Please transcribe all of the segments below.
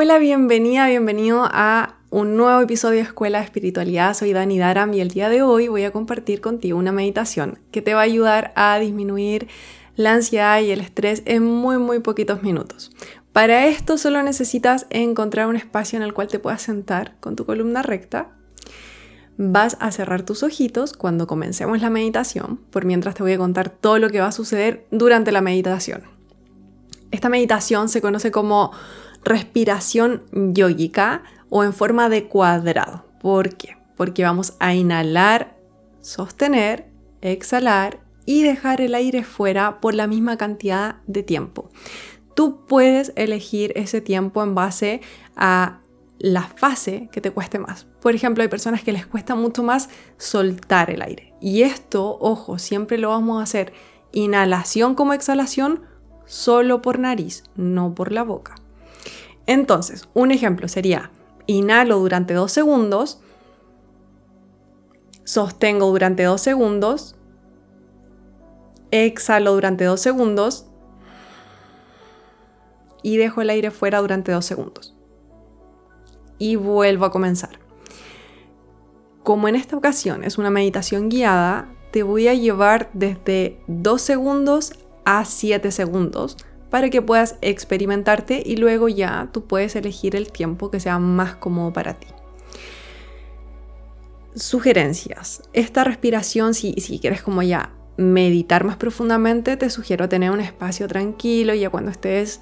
hola, bienvenida, bienvenido a un nuevo episodio de Escuela de Espiritualidad. Soy Dani Daram y el día de hoy voy a compartir contigo una meditación que te va a ayudar a disminuir la ansiedad y el estrés en muy muy poquitos minutos. Para esto solo necesitas encontrar un espacio en el cual te puedas sentar con tu columna recta. Vas a cerrar tus ojitos cuando comencemos la meditación, por mientras te voy a contar todo lo que va a suceder durante la meditación. Esta meditación se conoce como respiración yógica o en forma de cuadrado. ¿Por qué? Porque vamos a inhalar, sostener, exhalar y dejar el aire fuera por la misma cantidad de tiempo. Tú puedes elegir ese tiempo en base a la fase que te cueste más. Por ejemplo, hay personas que les cuesta mucho más soltar el aire. Y esto, ojo, siempre lo vamos a hacer inhalación como exhalación solo por nariz, no por la boca. Entonces, un ejemplo sería, inhalo durante dos segundos, sostengo durante dos segundos, exhalo durante dos segundos y dejo el aire fuera durante dos segundos. Y vuelvo a comenzar. Como en esta ocasión es una meditación guiada, te voy a llevar desde dos segundos a siete segundos para que puedas experimentarte y luego ya tú puedes elegir el tiempo que sea más cómodo para ti. Sugerencias. Esta respiración, si, quieres como ya meditar más profundamente, te sugiero tener un espacio tranquilo ya cuando estés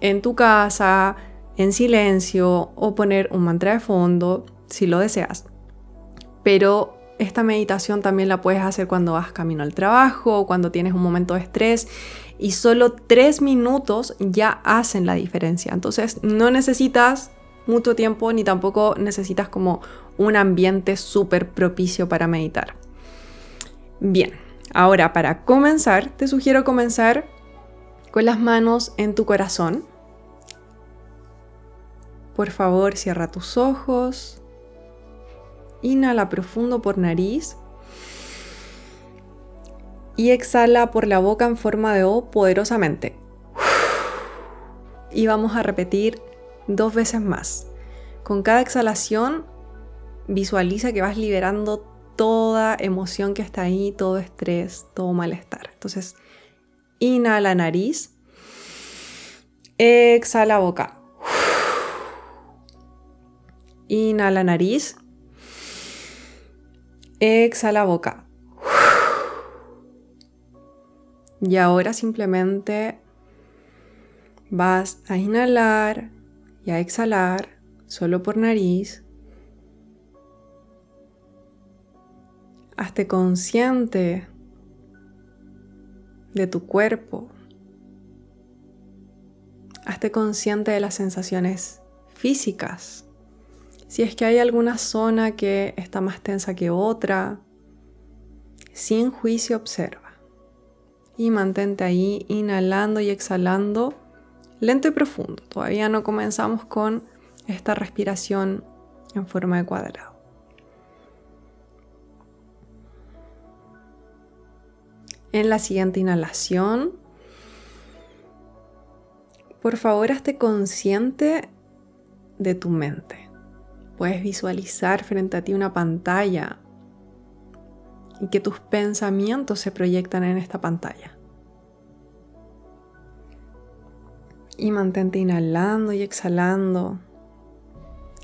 en tu casa, en silencio o poner un mantra de fondo si lo deseas. Pero esta meditación también la puedes hacer cuando vas camino al trabajo, cuando tienes un momento de estrés y solo tres minutos ya hacen la diferencia. Entonces no necesitas mucho tiempo ni tampoco necesitas como un ambiente súper propicio para meditar. Bien, ahora para comenzar te sugiero comenzar con las manos en tu corazón. Por favor, cierra tus ojos. Inhala profundo por nariz y exhala por la boca en forma de O poderosamente. Y vamos a repetir dos veces más. Con cada exhalación visualiza que vas liberando toda emoción que está ahí, todo estrés, todo malestar. Entonces, inhala nariz, exhala boca. Inhala nariz, exhala boca. Y ahora simplemente vas a inhalar y a exhalar solo por nariz. Hazte consciente de tu cuerpo. Hazte consciente de las sensaciones físicas. Si es que hay alguna zona que está más tensa que otra, sin juicio observa y mantente ahí inhalando y exhalando lento y profundo. Todavía no comenzamos con esta respiración en forma de cuadrado. En la siguiente inhalación, por favor, hazte consciente de tu mente. Puedes visualizar frente a ti una pantalla y que tus pensamientos se proyectan en esta pantalla. Y mantente inhalando y exhalando,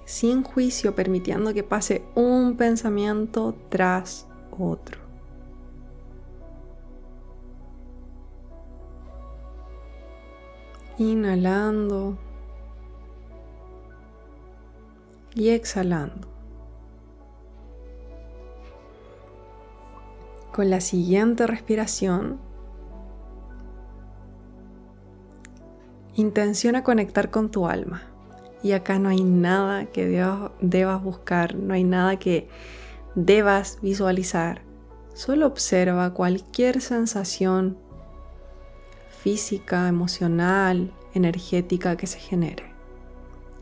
sin juicio, permitiendo que pase un pensamiento tras otro. Inhalando y exhalando. Con la siguiente respiración, intenciona conectar con tu alma. Y acá no hay nada que debas buscar, no hay nada que debas visualizar. Solo observa cualquier sensación física, emocional, energética que se genere.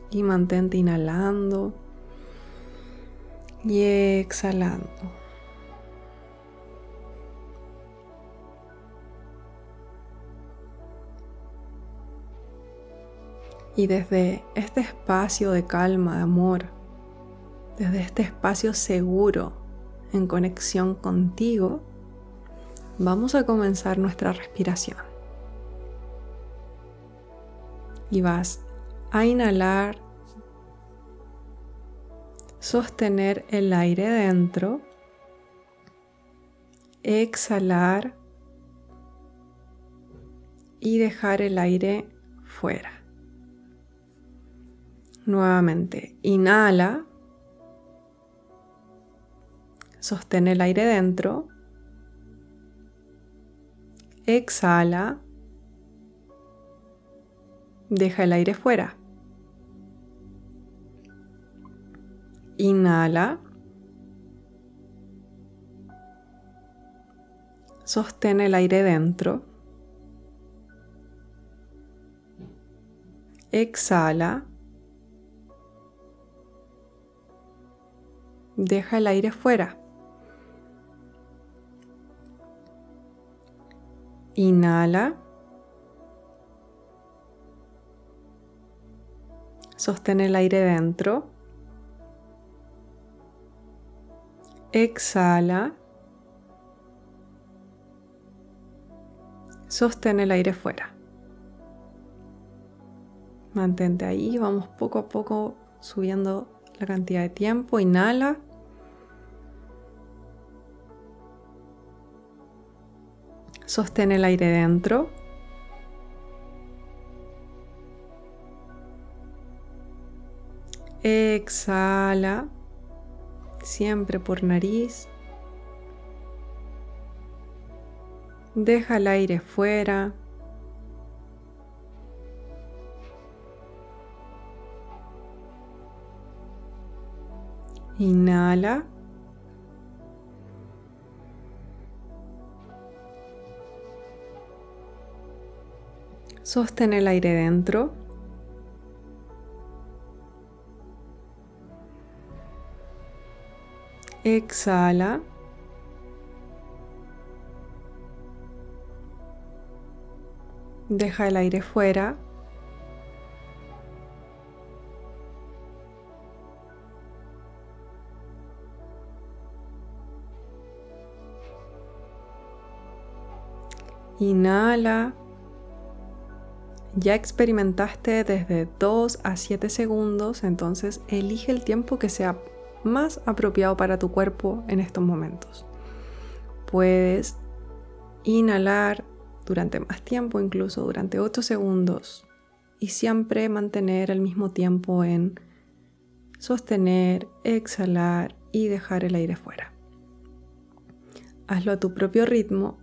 Y mantente inhalando y exhalando. Y desde este espacio de calma, de amor, desde este espacio seguro, en conexión contigo, vamos a comenzar nuestra respiración. Y vas a inhalar, sostener el aire dentro, exhalar y dejar el aire fuera. Nuevamente, inhala, sostén el aire dentro, exhala, deja el aire fuera. Inhala. Sostén el aire dentro. Exhala. Deja el aire fuera. Inhala. Sostén el aire dentro. Exhala. Sostén el aire fuera. Mantente ahí, vamos poco a poco subiendo la cantidad de tiempo. Inhala. Sostén el aire dentro. Exhala, siempre por nariz. Deja el aire fuera. Inhala. Sostén el aire dentro. Exhala. Deja el aire fuera. Inhala. Ya experimentaste desde 2 a 7 segundos, entonces elige el tiempo que sea más apropiado para tu cuerpo en estos momentos. Puedes inhalar durante más tiempo, incluso durante 8 segundos, y siempre mantener el mismo tiempo en sostener, exhalar y dejar el aire fuera. Hazlo a tu propio ritmo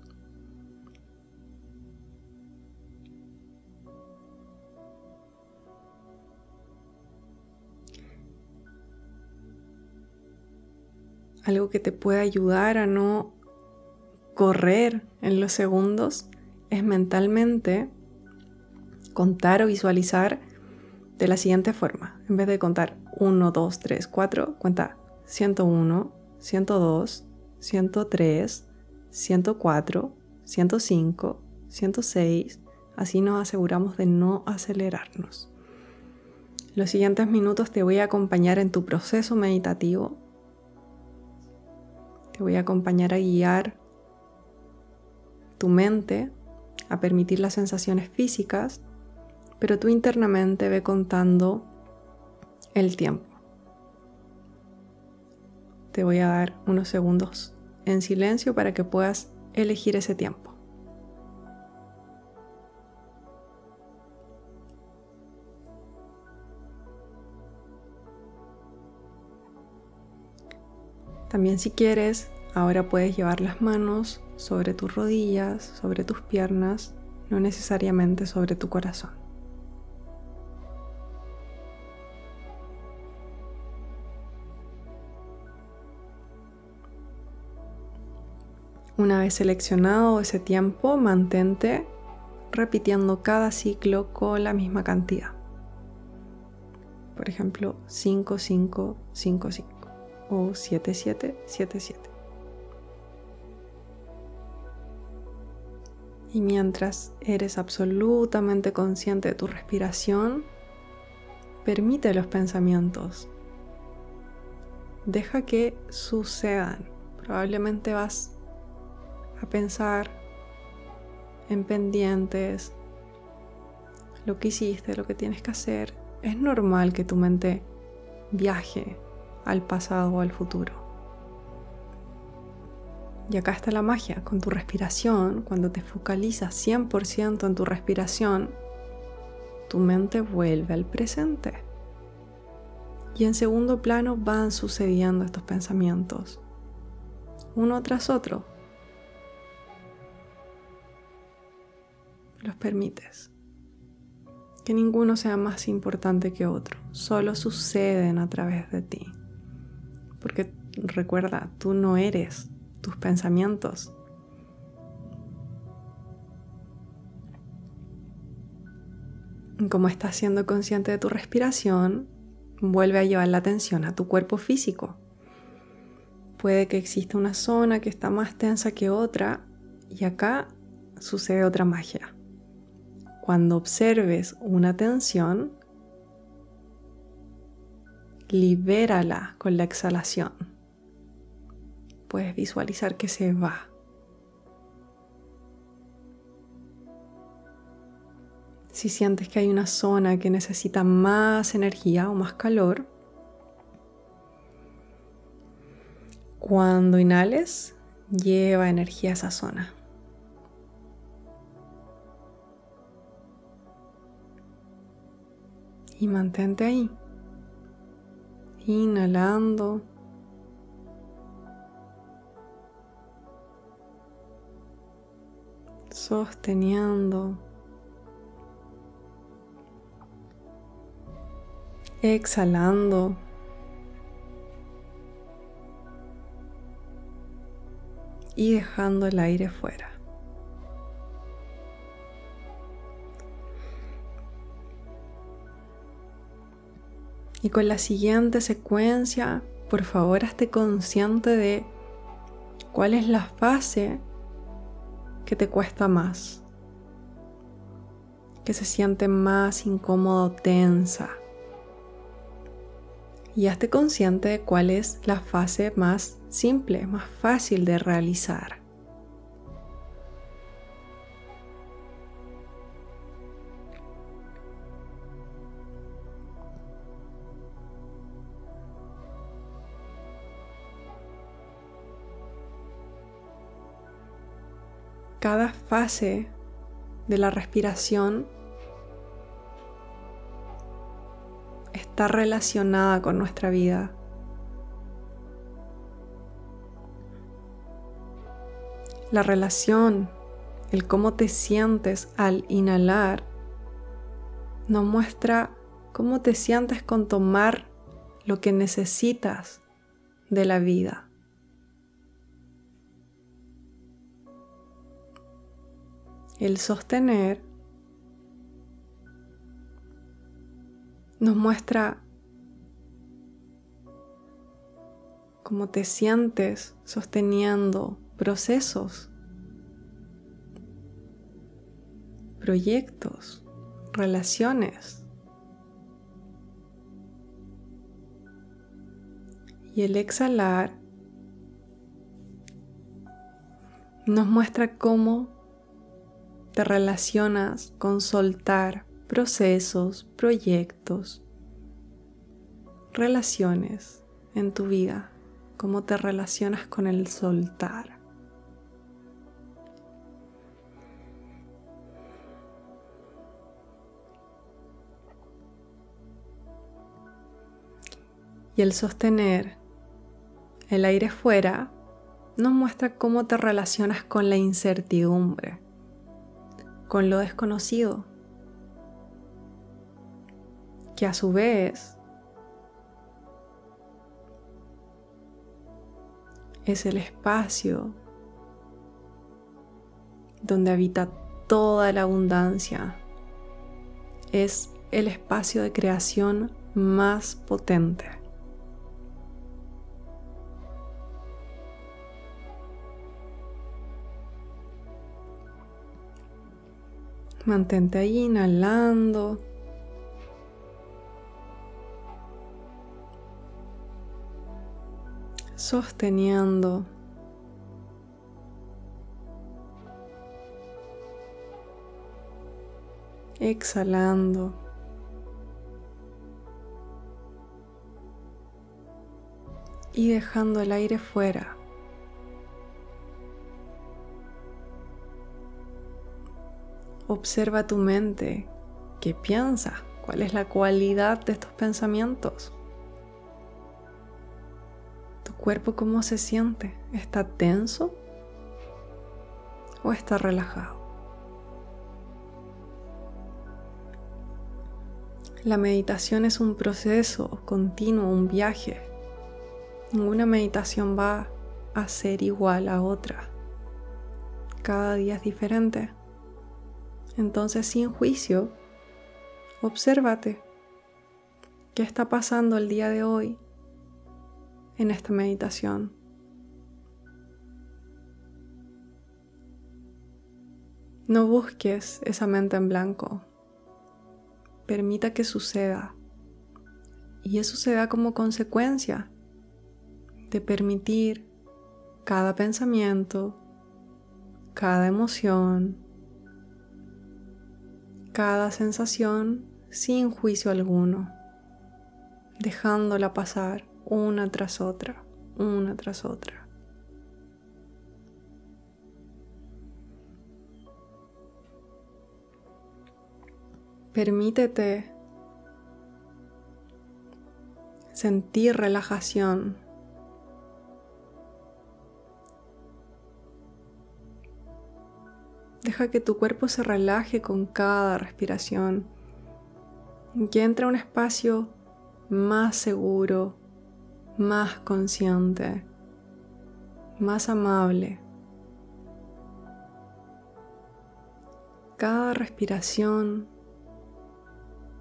algo que te puede ayudar a no correr en los segundos es mentalmente contar o visualizar de la siguiente forma. En vez de contar 1, 2, 3, 4, cuenta 101, 102, 103, 104, 105, 106. Así nos aseguramos de no acelerarnos. Los siguientes minutos te voy a acompañar en tu proceso meditativo te voy a acompañar a guiar tu mente, a permitir las sensaciones físicas, pero tú internamente ve contando el tiempo. Te voy a dar unos segundos en silencio para que puedas elegir ese tiempo. También si quieres, ahora puedes llevar las manos sobre tus rodillas, sobre tus piernas, no necesariamente sobre tu corazón. Una vez seleccionado ese tiempo, mantente repitiendo cada ciclo con la misma cantidad. Por ejemplo, 5, 5, 5, 5 o 7777. Y mientras eres absolutamente consciente de tu respiración, Permite los pensamientos. Deja que sucedan. Probablemente vas a pensar en pendientes, lo que hiciste, lo que tienes que hacer. Es normal que tu mente viaje al pasado o al futuro. Y acá está la magia, con tu respiración, cuando te focalizas 100% en tu respiración, tu mente vuelve al presente. Y en segundo plano van sucediendo estos pensamientos, uno tras otro. Los permites. Que ninguno sea más importante que otro, solo suceden a través de ti. Porque recuerda, tú no eres tus pensamientos. Como estás siendo consciente de tu respiración, vuelve a llevar la atención a tu cuerpo físico. Puede que exista una zona que está más tensa que otra y acá sucede otra magia. Cuando observes una tensión, libérala con la exhalación. Puedes visualizar que se va. Si sientes que hay una zona que necesita más energía o más calor, cuando inhales, lleva energía a esa zona. Y mantente ahí, inhalando. Sosteniendo. exhalando. Y dejando el aire fuera. Y con la siguiente secuencia, por favor, hazte consciente de cuál es la fase que te cuesta más, que se siente más incómodo, tensa y hazte consciente de cuál es la fase más simple, más fácil de realizar. Cada fase de la respiración está relacionada con nuestra vida. La relación, el cómo te sientes al inhalar, nos muestra cómo te sientes con tomar lo que necesitas de la vida. El sostener nos muestra cómo te sientes sosteniendo procesos, proyectos, relaciones. Y el exhalar nos muestra cómo te relacionas con soltar procesos, proyectos, relaciones en tu vida, cómo te relacionas con el soltar. Y el sostener el aire fuera nos muestra cómo te relacionas con la incertidumbre, con lo desconocido, que a su vez es el espacio donde habita toda la abundancia. Es el espacio de creación más potente. Mantente ahí inhalando. Sosteniendo. Exhalando. Y dejando el aire fuera. Observa tu mente. ¿Qué piensa? ¿Cuál es la cualidad de estos pensamientos? ¿Tu cuerpo cómo se siente? ¿Está tenso o está relajado? La meditación es un proceso continuo, un viaje. Ninguna meditación va a ser igual a otra. Cada día es diferente. Entonces, sin juicio, obsérvate. ¿Qué está pasando el día de hoy en esta meditación? No busques esa mente en blanco. Permita que suceda. Y eso se da como consecuencia de permitir cada pensamiento, cada emoción, cada sensación sin juicio alguno, dejándola pasar una tras otra, una tras otra. Permítete sentir relajación Deja que tu cuerpo se relaje con cada respiración. Que entre a un espacio más seguro, más consciente, más amable. Cada respiración,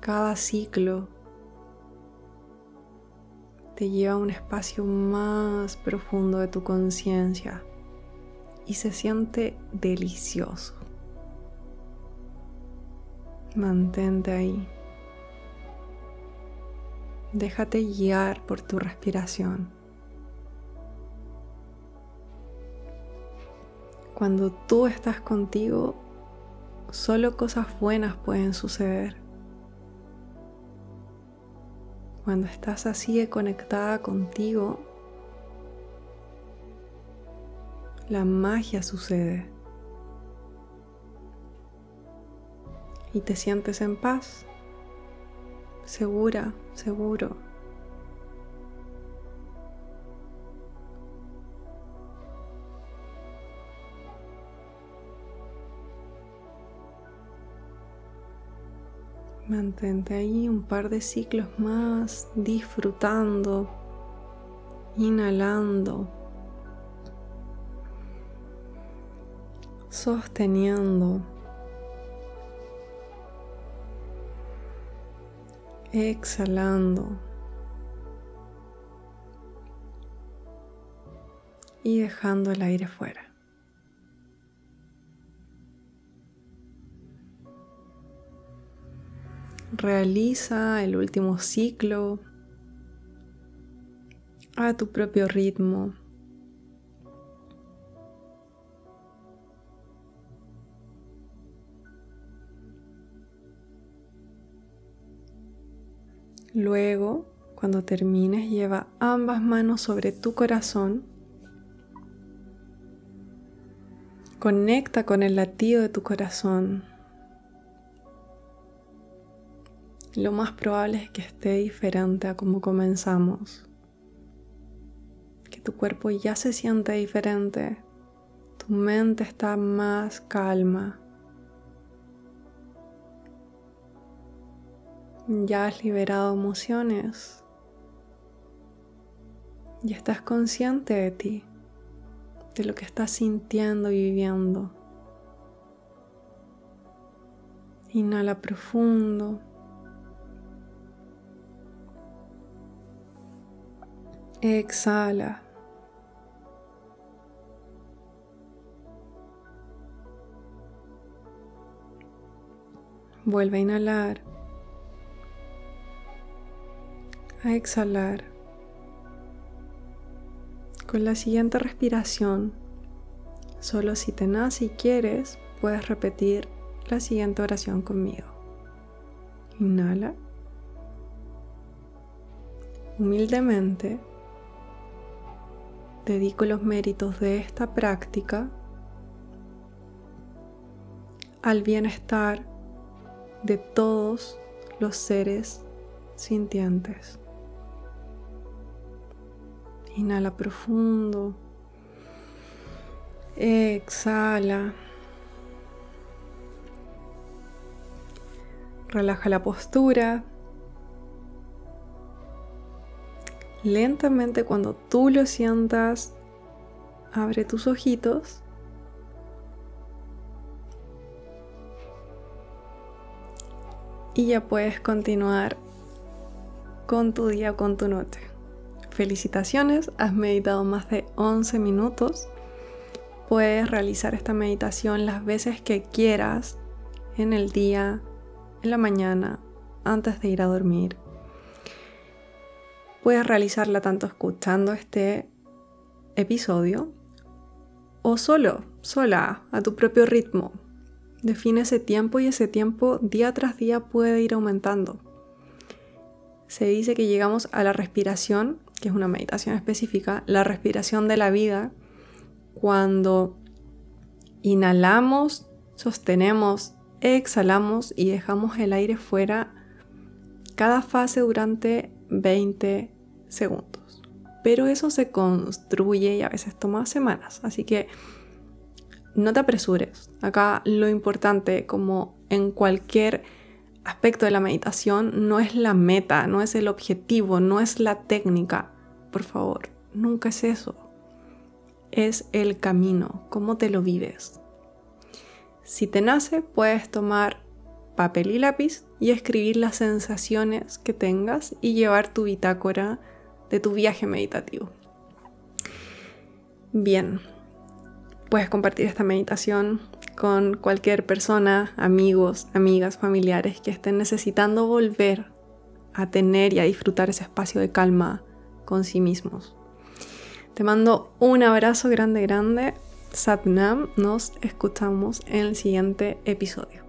cada ciclo te lleva a un espacio más profundo de tu conciencia y se siente delicioso. Mantente ahí. Déjate guiar por tu respiración. Cuando tú estás contigo, solo cosas buenas pueden suceder. Cuando estás así de conectada contigo, la magia sucede. Y te sientes en paz, segura, seguro. Mantente ahí un par de ciclos más disfrutando, inhalando sosteniendo. Exhalando. Y dejando el aire fuera. Realiza el último ciclo a tu propio ritmo. Luego, cuando termines, lleva ambas manos sobre tu corazón. Conecta con el latido de tu corazón. Lo más probable es que esté diferente a como comenzamos. Que tu cuerpo ya se siente diferente. Tu mente está más calma. Ya has liberado emociones. Ya estás consciente de ti, de lo que estás sintiendo y viviendo. Inhala profundo. Exhala. Vuelve a inhalar. A exhalar. Con la siguiente respiración, solo si te nace y quieres, puedes repetir la siguiente oración conmigo. Inhala. Humildemente, dedico los méritos de esta práctica al bienestar de todos los seres sintientes. Inhala profundo. Exhala. Relaja la postura. Lentamente cuando tú lo sientas, abre tus ojitos. Y ya puedes continuar con tu día, con tu noche. Felicitaciones, has meditado más de 11 minutos. Puedes realizar esta meditación las veces que quieras en el día, en la mañana, antes de ir a dormir. Puedes realizarla tanto escuchando este episodio o solo, sola, a tu propio ritmo. Define ese tiempo y ese tiempo día tras día puede ir aumentando. Se dice que llegamos a la respiración que es una meditación específica, la respiración de la vida, cuando inhalamos, sostenemos, exhalamos y dejamos el aire fuera cada fase durante 20 segundos. Pero eso se construye y a veces toma semanas, así que no te apresures. Acá lo importante, como en cualquier aspecto de la meditación, no es la meta, no es el objetivo, no es la técnica, por favor, nunca es eso. Es el camino, cómo te lo vives. Si te nace, puedes tomar papel y lápiz y escribir las sensaciones que tengas y llevar tu bitácora de tu viaje meditativo. Bien, puedes compartir esta meditación con cualquier persona, amigos, amigas, familiares que estén necesitando volver a tener y a disfrutar ese espacio de calma con sí mismos. Te mando un abrazo grande, grande. Satnam, nos escuchamos en el siguiente episodio.